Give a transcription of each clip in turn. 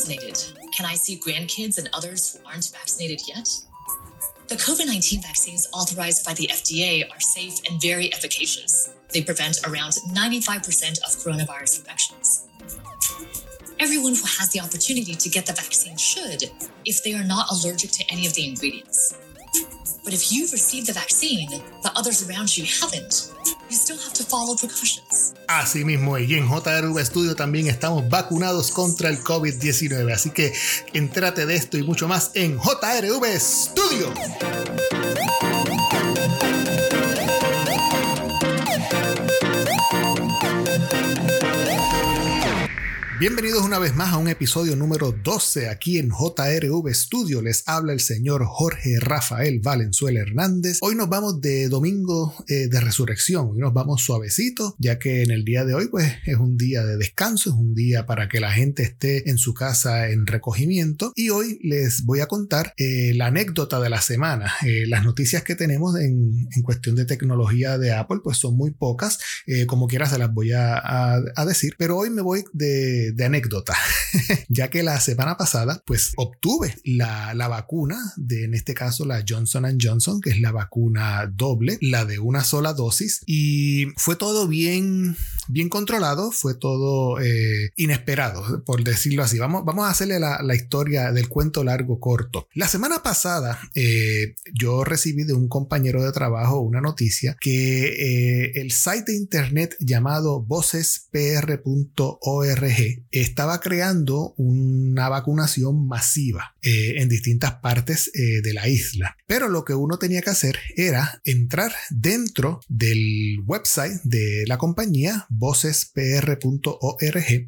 vaccinated? Can I see grandkids and others who aren't vaccinated yet? The COVID 19 vaccines authorized by the FDA are safe and very efficacious. They prevent around 95% of coronavirus infections. Everyone who has the opportunity to get the vaccine should, if they are not allergic to any of the ingredients. But if you've received the vaccine, but others around you haven't, you still y en JRV Studio también estamos vacunados contra el COVID-19. Así que entérate de esto y mucho más en JRV Studio. Bienvenidos una vez más a un episodio número 12 aquí en JRV Studio. Les habla el señor Jorge Rafael Valenzuela Hernández. Hoy nos vamos de domingo eh, de resurrección. Hoy nos vamos suavecito, ya que en el día de hoy pues es un día de descanso, es un día para que la gente esté en su casa en recogimiento. Y hoy les voy a contar eh, la anécdota de la semana. Eh, las noticias que tenemos en, cuestión de tecnología de Apple pues son muy pocas. como quiera se las voy a decir. Pero hoy me voy de de, anécdota, ya que la semana pasada pues obtuve la, la vacuna de en este caso la Johnson Johnson, que es la vacuna doble, la de una sola dosis y fue todo bien, bien controlado, fue todo eh, inesperado, por decirlo así. Vamos, vamos a hacerle la, historia del cuento largo corto. La semana pasada eh, yo recibí de un compañero de trabajo una noticia que eh, el site de internet llamado vocespr.org estaba creando una vacunación masiva en distintas partes de la isla. Pero lo que uno tenía que hacer era entrar dentro del website de la compañía, vocespr.org,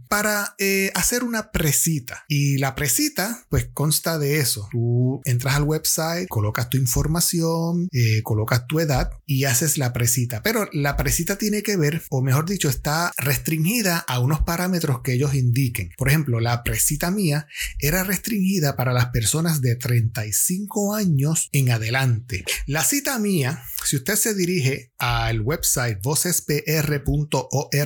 para eh, hacer una presita. Y la presita, pues consta de eso. Tú entras al website, colocas tu información, colocas tu edad y haces la presita. Pero la presita tiene que ver, o mejor dicho, está restringida a unos parámetros que ellos indiquen. Por ejemplo, la presita mía era restringida para las personas de 35 años en adelante. La cita mía, si usted se dirige al website vocespr.org,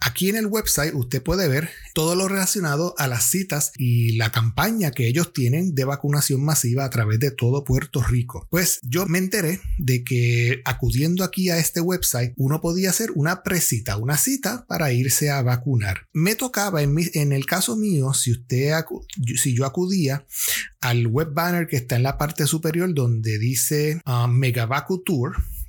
aquí en el website usted puede ver todo lo relacionado a las citas y la campaña que ellos tienen de vacunación masiva a través de todo Puerto Rico. Pues yo me enteré de que acudiendo aquí a este website uno podía hacer una presita, una cita para irse a vacunar. Me tocaba en, mi, en el caso mío, si usted, si yo acudía al web banner que está en la parte superior donde dice uh, Megavacu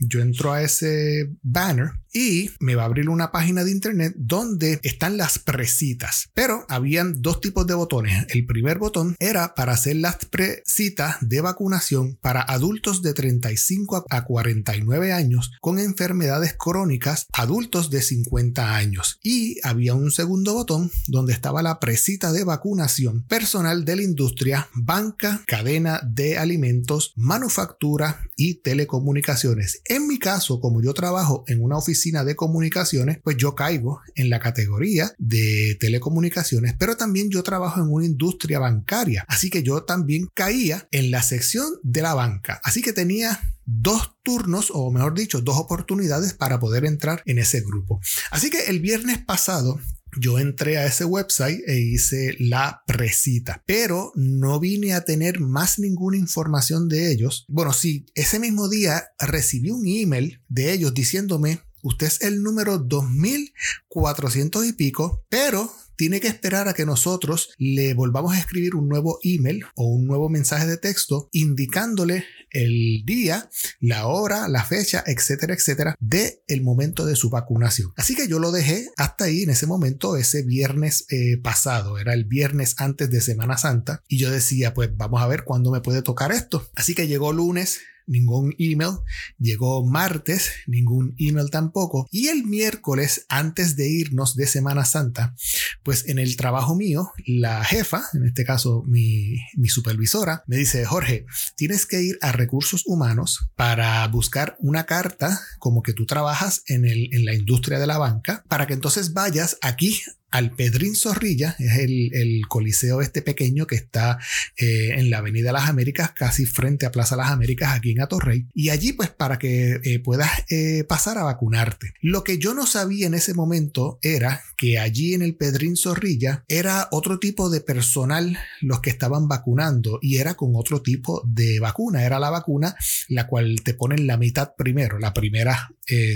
yo entro a ese banner y me va a abrir una página de internet donde están las presitas. Pero habían dos tipos de botones. El primer botón era para hacer las presitas de vacunación para adultos de 35 a 49 años con enfermedades crónicas, adultos de 50 años. Y había un segundo botón donde estaba la presita de vacunación personal de la industria, banca, cadena de alimentos, manufactura y telecomunicaciones. En mi caso, como yo trabajo en una oficina de comunicaciones, pues yo caigo en la categoría de telecomunicaciones, pero también yo trabajo en una industria bancaria, así que yo también caía en la sección de la banca, así que tenía dos turnos o mejor dicho dos oportunidades para poder entrar en ese grupo. Así que el viernes pasado yo entré a ese website e hice la presita, pero no vine a tener más ninguna información de ellos. Bueno, sí, ese mismo día recibí un email de ellos diciéndome Usted es el número 2400 y pico, pero tiene que esperar a que nosotros le volvamos a escribir un nuevo email o un nuevo mensaje de texto indicándole el día, la hora, la fecha, etcétera, etcétera, de el momento de su vacunación. Así que yo lo dejé hasta ahí en ese momento, ese viernes eh, pasado, era el viernes antes de Semana Santa, y yo decía, pues vamos a ver cuándo me puede tocar esto. Así que llegó lunes, ningún email. Llegó martes, ningún email tampoco. Y el miércoles, antes de irnos de Semana Santa, pues en el trabajo mío, la jefa, en este caso mi, mi supervisora, me dice, Jorge, tienes que ir a recursos humanos para buscar una carta como que tú trabajas en, el, en la industria de la banca, para que entonces vayas aquí al Pedrín Zorrilla, es el, coliseo este pequeño que está eh, en la Avenida Las Américas, casi frente a Plaza Las Américas, aquí en Atorrey. Y allí, pues, para que eh, puedas eh, pasar a vacunarte. Lo que yo no sabía en ese momento era que allí en el Pedrín Zorrilla, era otro tipo de personal los que estaban vacunando y era con otro tipo de vacuna. Era la vacuna la cual te ponen la mitad primero, la primera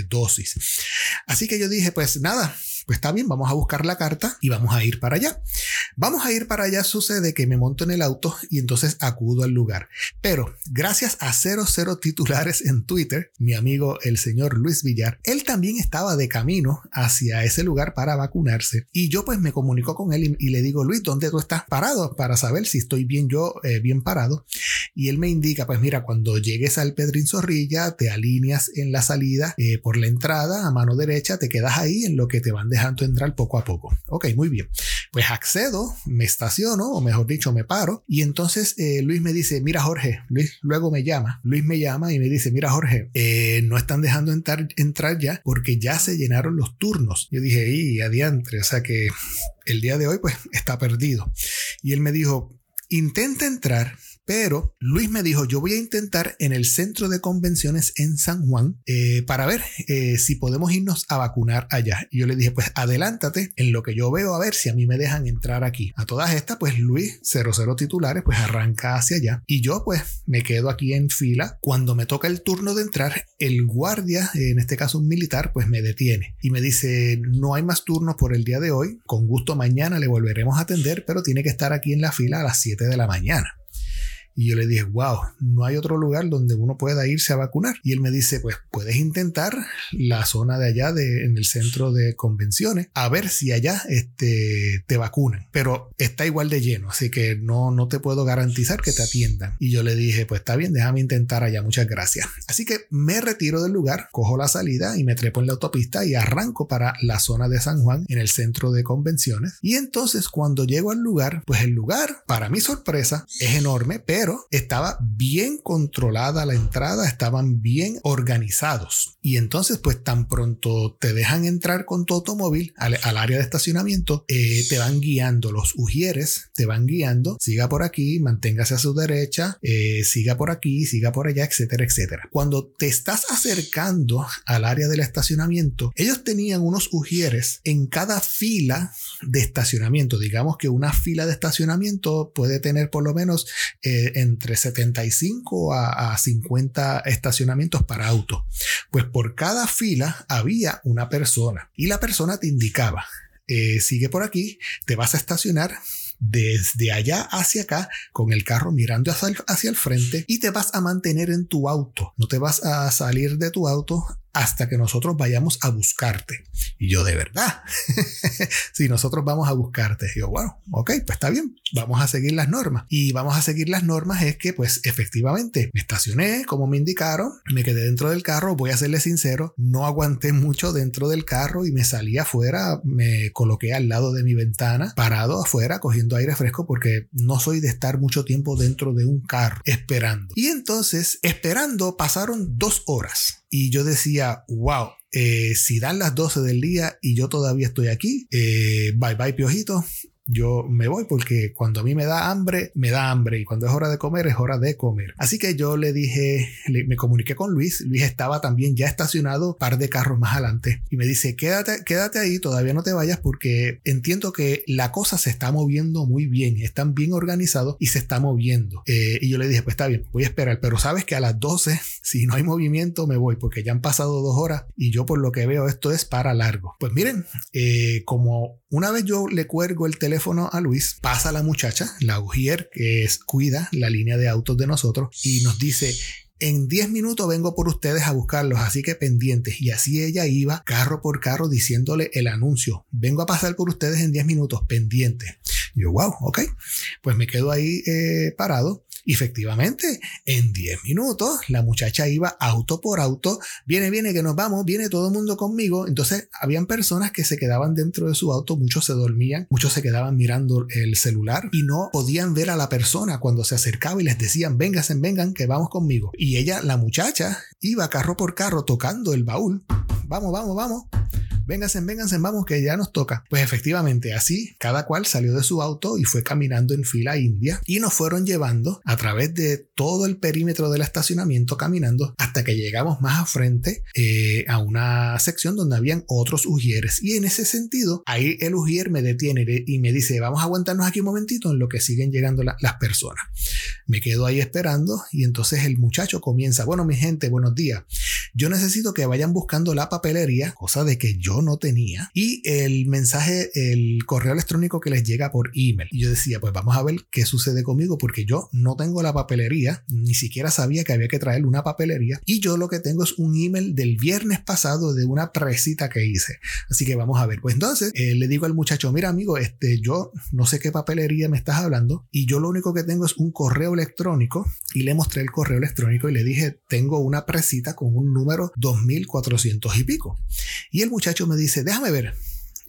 dosis. Así que yo dije, pues nada, pues está bien, vamos a buscar la carta y vamos a ir para allá. Vamos a ir para allá, sucede que me monto en el auto y entonces acudo al lugar. Pero gracias a 00 titulares en Twitter, mi amigo el señor Luis Villar, él también estaba de camino hacia ese lugar para vacunarse. Y yo pues me comunico con él y, le digo, Luis, ¿dónde tú estás parado? Para saber si estoy bien yo, eh, bien parado. Y él me indica, pues mira, cuando llegues al Pedrín Zorrilla, te alineas en la salida eh, por la entrada a mano derecha, te quedas ahí en lo que te van dejando entrar poco a poco. Ok, muy bien. Pues accedo, me estaciono, o mejor dicho, me paro, y entonces eh, Luis me dice, mira Jorge, Luis luego me llama, Luis me llama y me dice, mira Jorge, eh, no están dejando entrar, entrar ya porque ya se llenaron los turnos. Yo dije, y adiantre, o sea que el día de hoy pues está perdido. Y él me dijo, intenta entrar, pero Luis me dijo, yo voy a intentar en el centro de convenciones en San Juan eh, para ver eh, si podemos irnos a vacunar allá. Y yo le dije, pues adelántate en lo que yo veo a ver si a mí me dejan entrar aquí. A todas estas, pues Luis, 00 titulares, pues arranca hacia allá. Y yo pues me quedo aquí en fila. Cuando me toca el turno de entrar, el guardia, en este caso un militar, pues me detiene y me dice, no hay más turnos por el día de hoy. Con gusto mañana le volveremos a atender, pero tiene que estar aquí en la fila a las 7 de la mañana. Y yo le dije, wow, no hay otro lugar donde uno pueda irse a vacunar. Y él me dice, pues puedes intentar la zona de allá de, en el centro de convenciones a ver si allá este, te vacunan. Pero está igual de lleno, así que no, no te puedo garantizar que te atiendan. Y yo le dije, pues está bien, déjame intentar allá, muchas gracias. Así que me retiro del lugar, cojo la salida y me trepo en la autopista y arranco para la zona de San Juan en el centro de convenciones. Y entonces cuando llego al lugar, pues el lugar, para mi sorpresa, es enorme, pero estaba bien controlada la entrada, estaban bien organizados. Y entonces, pues tan pronto te dejan entrar con tu automóvil al, área de estacionamiento, eh, te van guiando los ujieres, te van guiando, siga por aquí, manténgase a su derecha, eh, siga por aquí, siga por allá, etcétera, etcétera. Cuando te estás acercando al área del estacionamiento, ellos tenían unos ujieres en cada fila de estacionamiento. Digamos que una fila de estacionamiento puede tener por lo menos eh, entre 75 a, 50 estacionamientos para autos. Pues por cada fila había una persona y la persona te indicaba, eh, sigue por aquí, te vas a estacionar desde allá hacia acá con el carro mirando hacia hacia el, frente y te vas a mantener en tu auto. No te vas a salir de tu auto hasta que nosotros vayamos a buscarte. Y yo, de verdad, si nosotros vamos a buscarte, yo, bueno, ok, pues está bien, vamos a seguir las normas. Y vamos a seguir las normas es que, pues efectivamente, me estacioné como me indicaron, me quedé dentro del carro, voy a serle sincero, no aguanté mucho dentro del carro y me salí afuera, me coloqué al lado de mi ventana, parado afuera, cogiendo aire fresco, porque no soy de estar mucho tiempo dentro de un carro esperando. Y entonces, esperando, pasaron dos horas. Y yo decía, wow, eh, si dan las 12 del día y yo todavía estoy aquí, eh, bye bye piojito, yo me voy porque cuando a mí me da hambre, me da hambre y cuando es hora de comer, es hora de comer. Así que yo le dije, me comuniqué con Luis, Luis estaba también ya estacionado par de carros más adelante y me dice, quédate, quédate ahí, todavía no te vayas porque entiendo que la cosa se está moviendo muy bien, están bien organizados y se está moviendo. Eh, y yo le dije, pues está bien, voy a esperar, pero sabes que a las 12, si no hay movimiento, me voy porque ya han pasado dos horas y yo por lo que veo esto es para largo. Pues miren, eh, como una vez yo le cuelgo el teléfono a Luis, pasa la muchacha, la Ujier, que es, cuida la línea de autos de nosotros, y nos dice, en 10 minutos vengo por ustedes a buscarlos, así que pendientes. Y así ella iba carro por carro diciéndole el anuncio. Vengo a pasar por ustedes en 10 minutos, pendientes. yo, wow, ok. Pues me quedo ahí eh, parado efectivamente, en 10 minutos la muchacha iba auto por auto, viene, viene, que nos vamos, viene todo el mundo conmigo. Entonces, habían personas que se quedaban dentro de su auto, muchos se dormían, muchos se quedaban mirando el celular y no podían ver a la persona cuando se acercaba y les decían, vénganse, vengan, que vamos conmigo. Y ella, la muchacha, iba carro por carro tocando el baúl. Vamos, vamos, vamos vénganse, vénganse, vamos que ya nos toca. Pues efectivamente, así cada cual salió de su auto y fue caminando en fila india y nos fueron llevando a través de todo el perímetro del estacionamiento caminando hasta que llegamos más a frente eh, a una sección donde habían otros ujieres y en ese sentido ahí el ujier me detiene y me dice vamos a aguantarnos aquí un momentito en lo que siguen llegando las personas. Me quedo ahí esperando y entonces el muchacho comienza, bueno mi gente, buenos días. Yo necesito que vayan buscando la papelería, cosa de que yo no tenía, y el mensaje, el correo electrónico que les llega por email. Y yo decía, pues vamos a ver qué sucede conmigo porque yo no tengo la papelería, ni siquiera sabía que había que traer una papelería, y yo lo que tengo es un email del viernes pasado de una presita que hice. Así que vamos a ver. Pues entonces eh, le digo al muchacho, mira amigo, este, yo no sé qué papelería me estás hablando, y yo lo único que tengo es un correo electrónico, y le mostré el correo electrónico y le dije, tengo una presita con un número 2400 y pico. Y el muchacho me dice, déjame ver,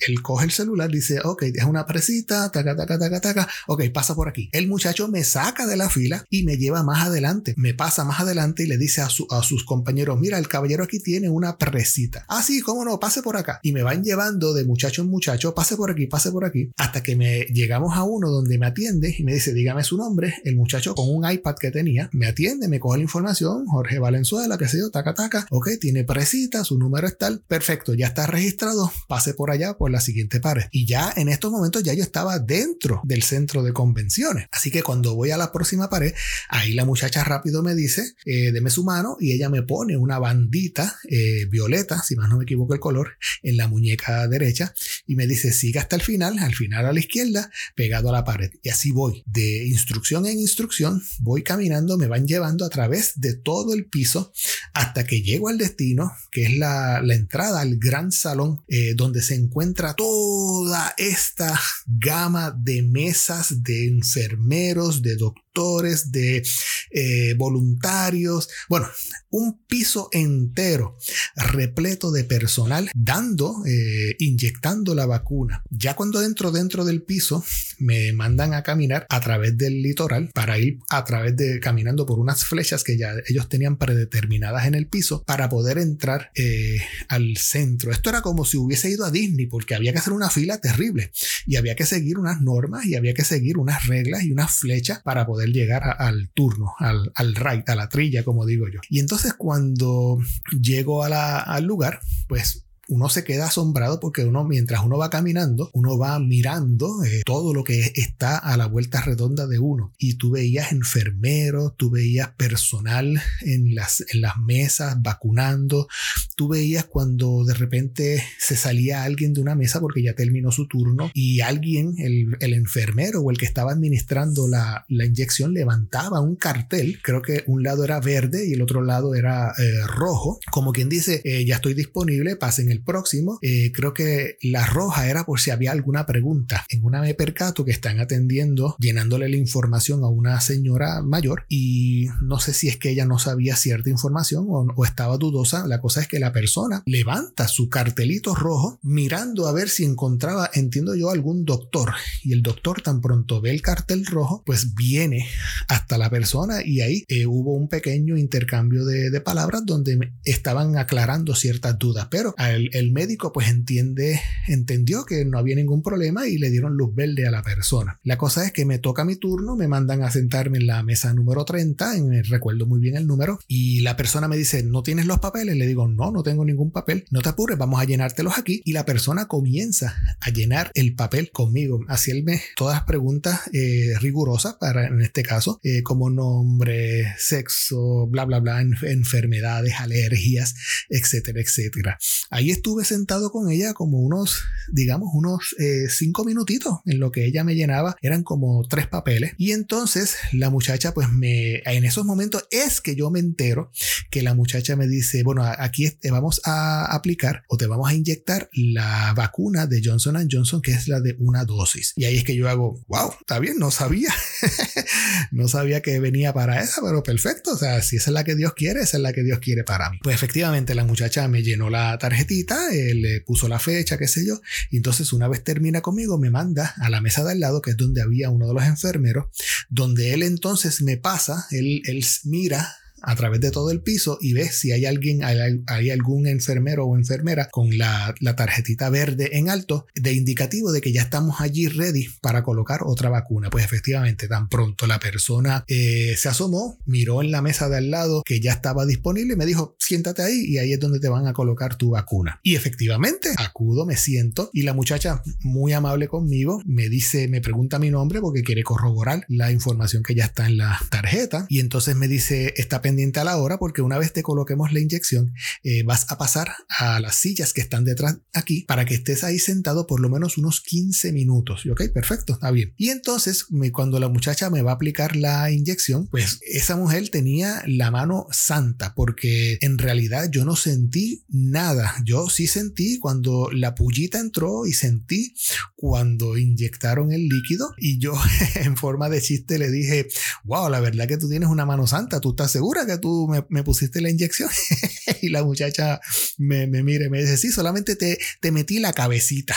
él coge el celular, dice, ok, deja una presita, taca, taca, taca, taca, ok, pasa por aquí. El muchacho me saca de la fila y me lleva más adelante, me pasa más adelante y le dice a, sus compañeros, mira, el caballero aquí tiene una presita. Ah, sí, cómo no, pase por acá. Y me van llevando de muchacho en muchacho, pase por aquí, pase por aquí, hasta que me llegamos a uno donde me atiende y me dice, dígame su nombre. El muchacho con un iPad que tenía, me atiende, me coge la información, Jorge Valenzuela, qué sé yo, taca, taca, ok, tiene presita, su número es tal, perfecto, ya está registrado, pase por allá, por la siguiente pared. Y ya en estos momentos ya yo estaba dentro del centro de convenciones. Así que cuando voy a la próxima pared, ahí la muchacha rápido me dice, eh, deme su mano y ella me pone una bandita eh, violeta, si más no me equivoco el color, en la muñeca derecha y me dice, siga hasta el final, al final a la izquierda, pegado a la pared. Y así voy, de instrucción en instrucción, voy caminando, me van llevando a través de todo el piso hasta que llego al destino, que es la, entrada al gran salón eh, donde se encuentra encuentra toda esta gama de mesas de enfermeros, de doctores de eh, voluntarios, bueno, un piso entero repleto de personal dando, eh, inyectando la vacuna. Ya cuando entro dentro del piso, me mandan a caminar a través del litoral para ir a través de caminando por unas flechas que ya ellos tenían predeterminadas en el piso para poder entrar eh, al centro. Esto era como si hubiese ido a Disney porque había que hacer una fila terrible y había que seguir unas normas y había que seguir unas reglas y unas flechas para poder llegar al turno, al, al right, a la trilla, como digo yo. Y entonces cuando llego al lugar, pues uno se queda asombrado porque uno, mientras uno va caminando, uno va mirando eh, todo lo que está a la vuelta redonda de uno. Y tú veías enfermeros, tú veías personal en las, en las mesas vacunando, tú veías cuando de repente se salía alguien de una mesa porque ya terminó su turno y alguien, el, el enfermero o el que estaba administrando la, la, inyección, levantaba un cartel. Creo que un lado era verde y el otro lado era eh, rojo. Como quien dice, eh, ya estoy disponible, pasen el próximo, eh, creo que la roja era por si había alguna pregunta. En una me percato que están atendiendo, llenándole la información a una señora mayor y no sé si es que ella no sabía cierta información o, estaba dudosa. La cosa es que la persona levanta su cartelito rojo mirando a ver si encontraba, entiendo yo, algún doctor. Y el doctor tan pronto ve el cartel rojo, pues viene hasta la persona y ahí eh, hubo un pequeño intercambio de, de palabras donde estaban aclarando ciertas dudas. Pero al el, médico pues entiende, entendió que no había ningún problema y le dieron luz verde a la persona. La cosa es que me toca mi turno, me mandan a sentarme en la mesa número 30, en, recuerdo muy bien el número, y la persona me dice, ¿no tienes los papeles? Le digo, no, no tengo ningún papel, no te apures, vamos a llenártelos aquí. Y la persona comienza a llenar el papel conmigo, hacerme todas las preguntas eh, rigurosas para, en este caso, eh, como nombre, sexo, bla, bla, bla, enfermedades, alergias, etcétera, etcétera. Ahí estuve sentado con ella como unos, digamos, unos eh, cinco minutitos en lo que ella me llenaba. Eran como tres papeles. Y entonces la muchacha, pues me, en esos momentos es que yo me entero que la muchacha me dice, bueno, aquí te vamos a aplicar o te vamos a inyectar la vacuna de Johnson Johnson, que es la de una dosis. Y ahí es que yo hago, wow, está bien, no sabía. no sabía que venía para esa, pero perfecto. O sea, si esa es la que Dios quiere, esa es la que Dios quiere para mí. Pues efectivamente la muchacha me llenó la tarjetita, eh, le puso la fecha, qué sé yo. Y entonces una vez termina conmigo, me manda a la mesa de al lado, que es donde había uno de los enfermeros, donde él entonces me pasa, él, él mira a través de todo el piso y ves si hay alguien, hay, algún enfermero o enfermera con la, tarjetita verde en alto de indicativo de que ya estamos allí ready para colocar otra vacuna. Pues efectivamente, tan pronto la persona eh, se asomó, miró en la mesa de al lado que ya estaba disponible y me dijo, siéntate ahí y ahí es donde te van a colocar tu vacuna. Y efectivamente, acudo, me siento y la muchacha muy amable conmigo me dice, me pregunta mi nombre porque quiere corroborar la información que ya está en la tarjeta y entonces me dice, está pendiente a la hora porque una vez te coloquemos la inyección, eh, vas a pasar a las sillas que están detrás aquí para que estés ahí sentado por lo menos unos 15 minutos. Y ok, perfecto, está bien. Y entonces, cuando la muchacha me va a aplicar la inyección, pues esa mujer tenía la mano santa porque en realidad yo no sentí nada. Yo sí sentí cuando la pullita entró y sentí cuando inyectaron el líquido y yo en forma de chiste le dije, wow, la verdad que tú tienes una mano santa, ¿tú estás que tú me, pusiste la inyección? y la muchacha me, me mira y me dice, sí, solamente te, te metí la cabecita.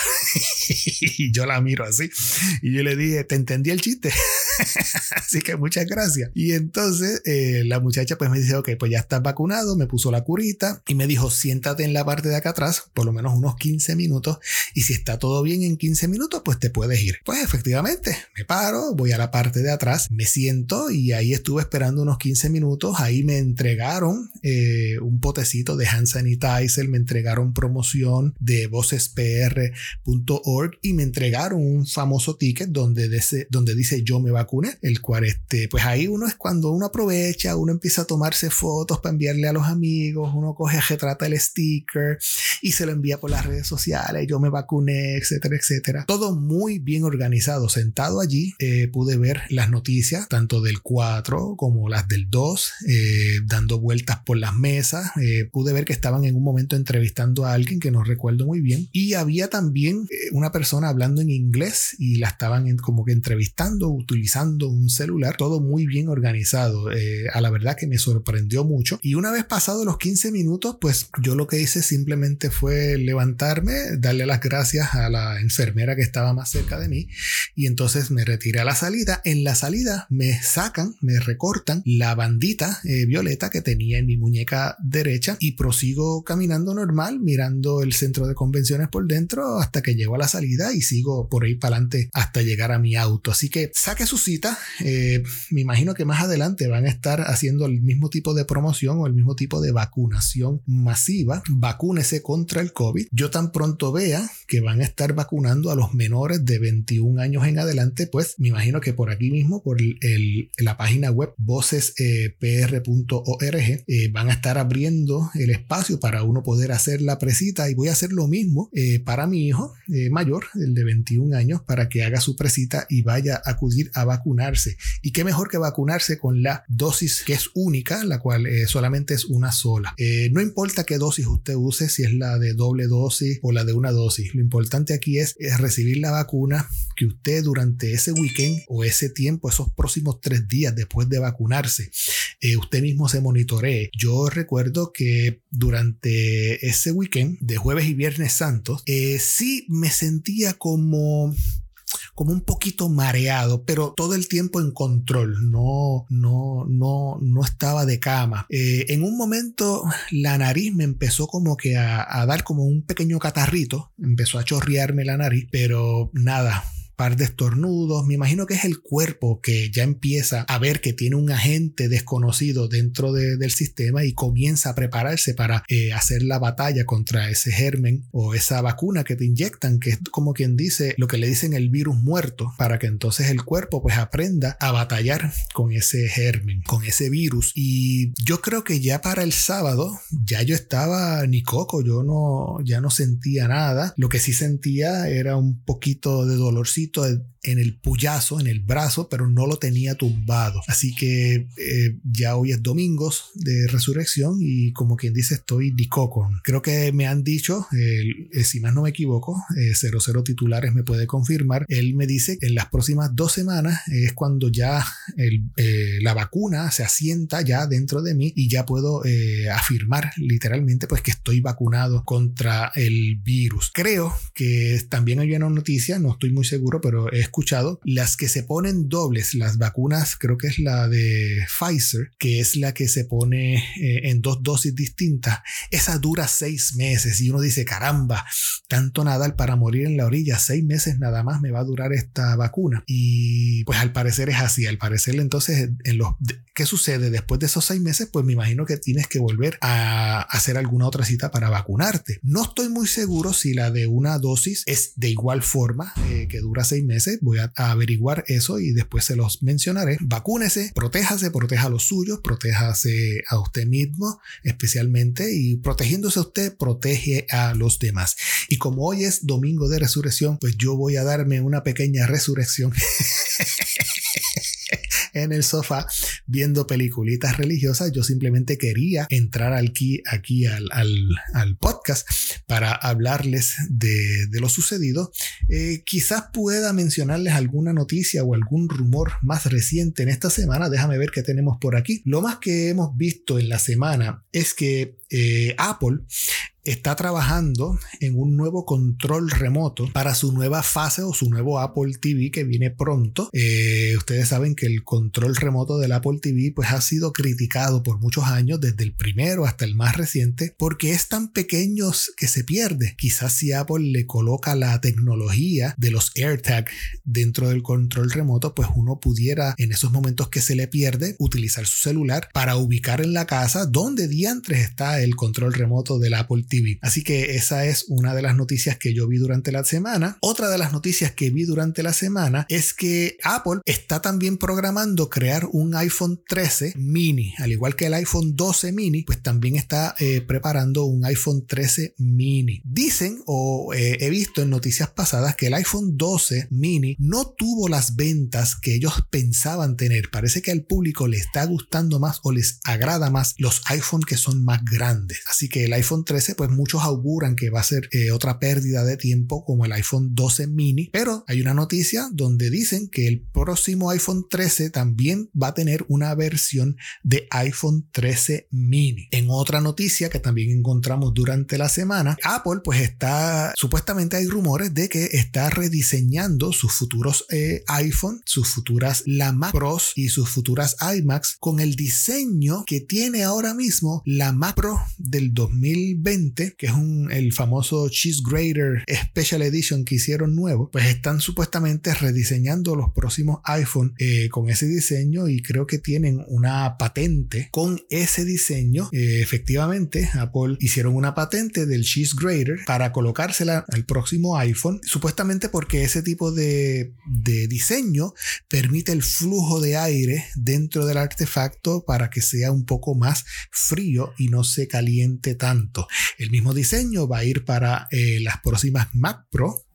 y yo la miro así y yo le dije, ¿te entendí el chiste? así que muchas gracias. Y entonces eh, la muchacha pues me dice, ok, pues ya estás vacunado, me puso la curita y me dijo, siéntate en la parte de acá atrás, por lo menos unos 15 minutos, y si está todo bien en 15 minutos, pues te puedes ir. Pues efectivamente, me paro, voy a la parte de atrás, me siento y ahí estuve esperando unos 15 minutos, ahí me entregaron eh, un potecito de hand sanitizer, me entregaron promoción de vocespr.org y me entregaron un famoso ticket donde, donde dice yo me vacuné, el cual este, pues ahí uno es cuando uno aprovecha, uno empieza a tomarse fotos para enviarle a los amigos, uno coge, retrata el sticker y se lo envía por las redes sociales, yo me vacuné, etcétera, etcétera. Todo muy bien organizado. Sentado allí eh, pude ver las noticias, tanto del 4 como las del 2, eh, dando vueltas por las mesas. Eh, pude ver que estaban en un momento entrevistando a alguien que no recuerdo muy bien. Y había también una persona hablando en inglés y la estaban como que entrevistando utilizando un celular. Todo muy bien organizado. a la verdad que me sorprendió mucho. Y una vez pasados los 15 minutos, pues yo lo que hice simplemente fue levantarme, darle las gracias a la enfermera que estaba más cerca de mí y entonces me retiré a la salida. En la salida me sacan, me recortan la bandita eh, violeta que tenía en mi muñeca derecha y prosigo caminando normal, mirando el centro de convenciones por dentro hasta que llego a la salida y sigo por ahí para adelante hasta llegar a mi auto. Así que saque su cita. Eh, me imagino que más adelante van a estar haciendo el mismo tipo de promoción o el mismo tipo de vacunación masiva. Vacúnese contra el COVID. Yo tan pronto vea que van a estar vacunando a los menores de 21 años en adelante, pues me imagino que por aquí mismo, por el, la página web vocespr.org, eh, van a estar abriendo el espacio para uno poder hacer la presita y voy a hacer lo mismo eh, para mi hijo eh, mayor, el de 21 años, para que haga su presita y vaya a acudir a vacunarse. Y qué mejor que vacunarse con la dosis que es única, la cual solamente es una sola. no importa qué dosis usted use, si es la de doble dosis o la de una dosis. Lo importante aquí es, recibir la vacuna que usted durante ese weekend o ese tiempo, esos próximos tres días después de vacunarse, eh, usted mismo se monitoree. Yo recuerdo que durante ese weekend de jueves y viernes santos, eh, sí me sentía como como un poquito mareado, pero todo el tiempo en control, no, no, no, no estaba de cama. Eh, en un momento la nariz me empezó como que a, a dar como un pequeño catarrito, empezó a chorrearme la nariz, pero nada, par de estornudos. Me imagino que es el cuerpo que ya empieza a ver que tiene un agente desconocido dentro del sistema y comienza a prepararse para eh, hacer la batalla contra ese germen o esa vacuna que te inyectan, que es como quien dice lo que le dicen el virus muerto, para que entonces el cuerpo pues aprenda a batallar con ese germen, con ese virus. Y yo creo que ya para el sábado ya yo estaba ni coco, yo no, ya no sentía nada. Lo que sí sentía era un poquito de dolorcito poquito de en el puyazo, en el brazo, pero no lo tenía tumbado. Así que eh, ya hoy es domingos de resurrección y como quien dice estoy dicocon. Creo que me han dicho, eh, si más no me equivoco, 00 eh, titulares me puede confirmar, él me dice que en las próximas dos semanas es cuando ya la vacuna se asienta ya dentro de mí y ya puedo afirmar literalmente pues que estoy vacunado contra el virus. Creo que también hay una noticia, no estoy muy seguro, pero es escuchado, las que se ponen dobles, las vacunas, creo que es la de Pfizer, que es la que se pone eh, en dos dosis distintas, esa dura seis meses y uno dice, caramba, tanto nadar para morir en la orilla, seis meses nada más me va a durar esta vacuna. Y pues al parecer es así, al parecer entonces, en los, ¿qué sucede después de esos seis meses? Pues me imagino que tienes que volver a hacer alguna otra cita para vacunarte. No estoy muy seguro si la de una dosis es de igual forma eh, que dura seis meses. Voy a, averiguar eso y después se los mencionaré. Vacúnese, protéjase, proteja a los suyos, protéjase a usted mismo especialmente y protegiéndose a usted, protege a los demás. Y como hoy es domingo de resurrección, pues yo voy a darme una pequeña resurrección. en el sofá viendo peliculitas religiosas. Yo simplemente quería entrar aquí, aquí al, al, podcast para hablarles de, de lo sucedido. Eh, quizás pueda mencionarles alguna noticia o algún rumor más reciente en esta semana. Déjame ver qué tenemos por aquí. Lo más que hemos visto en la semana es que eh, Apple está trabajando en un nuevo control remoto para su nueva fase o su nuevo Apple TV que viene pronto. Eh, ustedes saben que el control remoto del Apple TV pues ha sido criticado por muchos años, desde el primero hasta el más reciente, porque es tan pequeño que se pierde. Quizás si Apple le coloca la tecnología de los AirTag dentro del control remoto, pues uno pudiera en esos momentos que se le pierde utilizar su celular para ubicar en la casa donde diantres está el control remoto del Apple TV. Así que esa es una de las noticias que yo vi durante la semana. Otra de las noticias que vi durante la semana es que Apple está también programando crear un iPhone 13 mini, al igual que el iPhone 12 mini, pues también está eh, preparando un iPhone 13 mini. Dicen o eh, he visto en noticias pasadas que el iPhone 12 mini no tuvo las ventas que ellos pensaban tener. Parece que al público le está gustando más o les agrada más los iPhone que son más grandes. Así que el iPhone 13 pues muchos auguran que va a ser eh, otra pérdida de tiempo como el iPhone 12 mini, pero hay una noticia donde dicen que el próximo iPhone 13 también va a tener una versión de iPhone 13 mini. En otra noticia que también encontramos durante la semana, Apple pues está, supuestamente hay rumores de que está rediseñando sus futuros eh, iPhone, sus futuras la Mac Pros y sus futuras iMacs con el diseño que tiene ahora mismo la Mac Pro del 2020 que es un, el famoso Cheese Grater Special Edition que hicieron nuevo, pues están supuestamente rediseñando los próximos iPhone eh, con ese diseño y creo que tienen una patente con ese diseño. Eh, efectivamente, Apple hicieron una patente del Cheese Grater para colocársela al próximo iPhone, supuestamente porque ese tipo de, de diseño permite el flujo de aire dentro del artefacto para que sea un poco más frío y no se caliente tanto. El mismo diseño va a ir para eh, las próximas Mac Pro.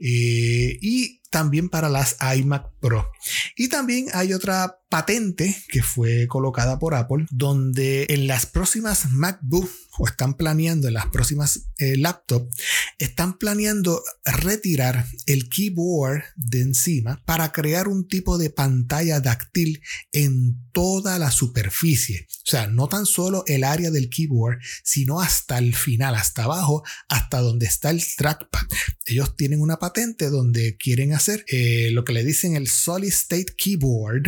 Eh, y también para las iMac Pro. Y también hay otra patente que fue colocada por Apple donde en las próximas MacBook o están planeando en las próximas eh, laptops están planeando retirar el keyboard de encima para crear un tipo de pantalla táctil en toda la superficie. O sea, no tan solo el área del keyboard, sino hasta el final, hasta abajo, hasta donde está el trackpad. Ellos tienen una patente donde quieren hacer eh, lo que le dicen el Solid State Keyboard,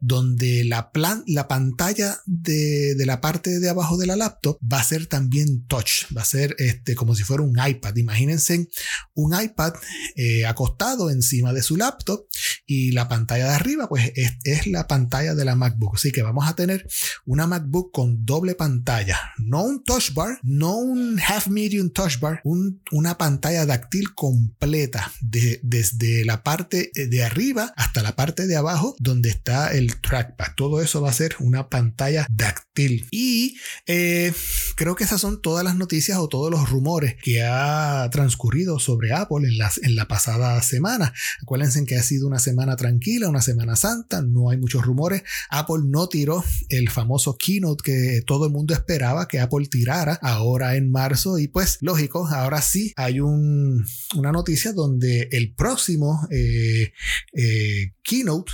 donde la, plan la pantalla de, de, la parte de abajo de la laptop va a ser también touch, va a ser este, como si fuera un iPad. Imagínense un iPad eh, acostado encima de su laptop y la pantalla de arriba pues es, la pantalla de la MacBook. Así que vamos a tener una MacBook con doble pantalla, no un touch bar, no un half medium touch bar, un, una pantalla táctil completa de, desde la parte de arriba hasta la parte de abajo donde está el trackpad. Todo eso va a ser una pantalla táctil. Y eh, creo que esas son todas las noticias o todos los rumores que ha transcurrido sobre Apple en, las, en la pasada semana. Acuérdense que ha sido una semana tranquila, una semana santa, no hay muchos rumores. Apple no tiró el famoso keynote que todo el mundo esperaba que Apple tirara ahora en marzo y pues lógico, ahora sí hay un, una noticia donde el próximo eh, eh, keynote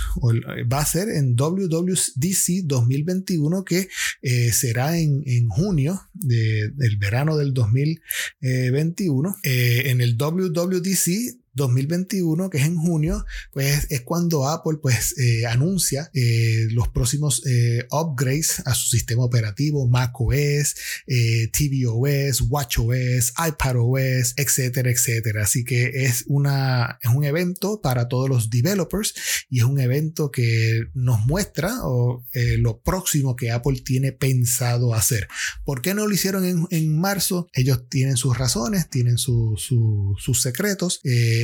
va a ser en WWDC 2021 que eh, será en, en junio del verano del 2021 en el WWDC 2021, que es en junio, pues es cuando Apple pues eh, anuncia eh, los próximos eh, upgrades a su sistema operativo, macOS, tvOS, watchOS, iPadOS, etcétera, etcétera. Así que es, una, es un evento para todos los developers y es un evento que nos muestra lo próximo que Apple tiene pensado hacer. ¿Por qué no lo hicieron en, en marzo? Ellos tienen sus razones, tienen sus secretos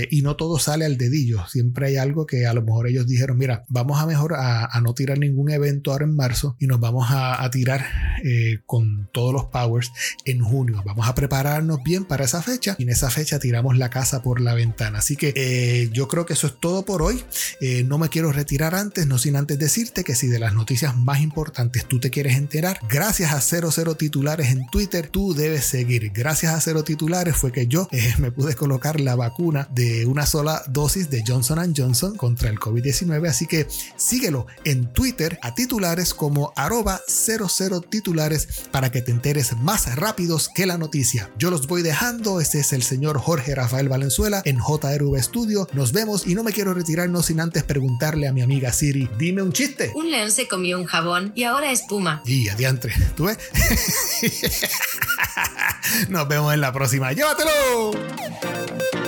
y no todo sale al dedillo. Siempre hay algo que a lo mejor ellos dijeron, mira, vamos a mejor a, no tirar ningún evento ahora en marzo y nos vamos a, tirar eh, con todos los powers en junio. Vamos a prepararnos bien para esa fecha y en esa fecha tiramos la casa por la ventana. Así que eh, yo creo que eso es todo por hoy. Eh, no me quiero retirar antes, no sin antes decirte que si de las noticias más importantes tú te quieres enterar, gracias a 00 titulares en Twitter, tú debes seguir. Gracias a 0 titulares fue que yo me pude colocar la vacuna de una sola dosis de Johnson Johnson contra el COVID-19, así que síguelo en Twitter a titulares como arroba 00 titulares para que te enteres más rápidos que la noticia. Yo los voy dejando, este es el señor Jorge Rafael Valenzuela en JRV Studio, nos vemos y no me quiero retirarnos sin antes preguntarle a mi amiga Siri, dime un chiste. Un león se comió un jabón y ahora espuma. Y adiantre, ¿tú ves? Nos vemos en la próxima. ¡Llévatelo!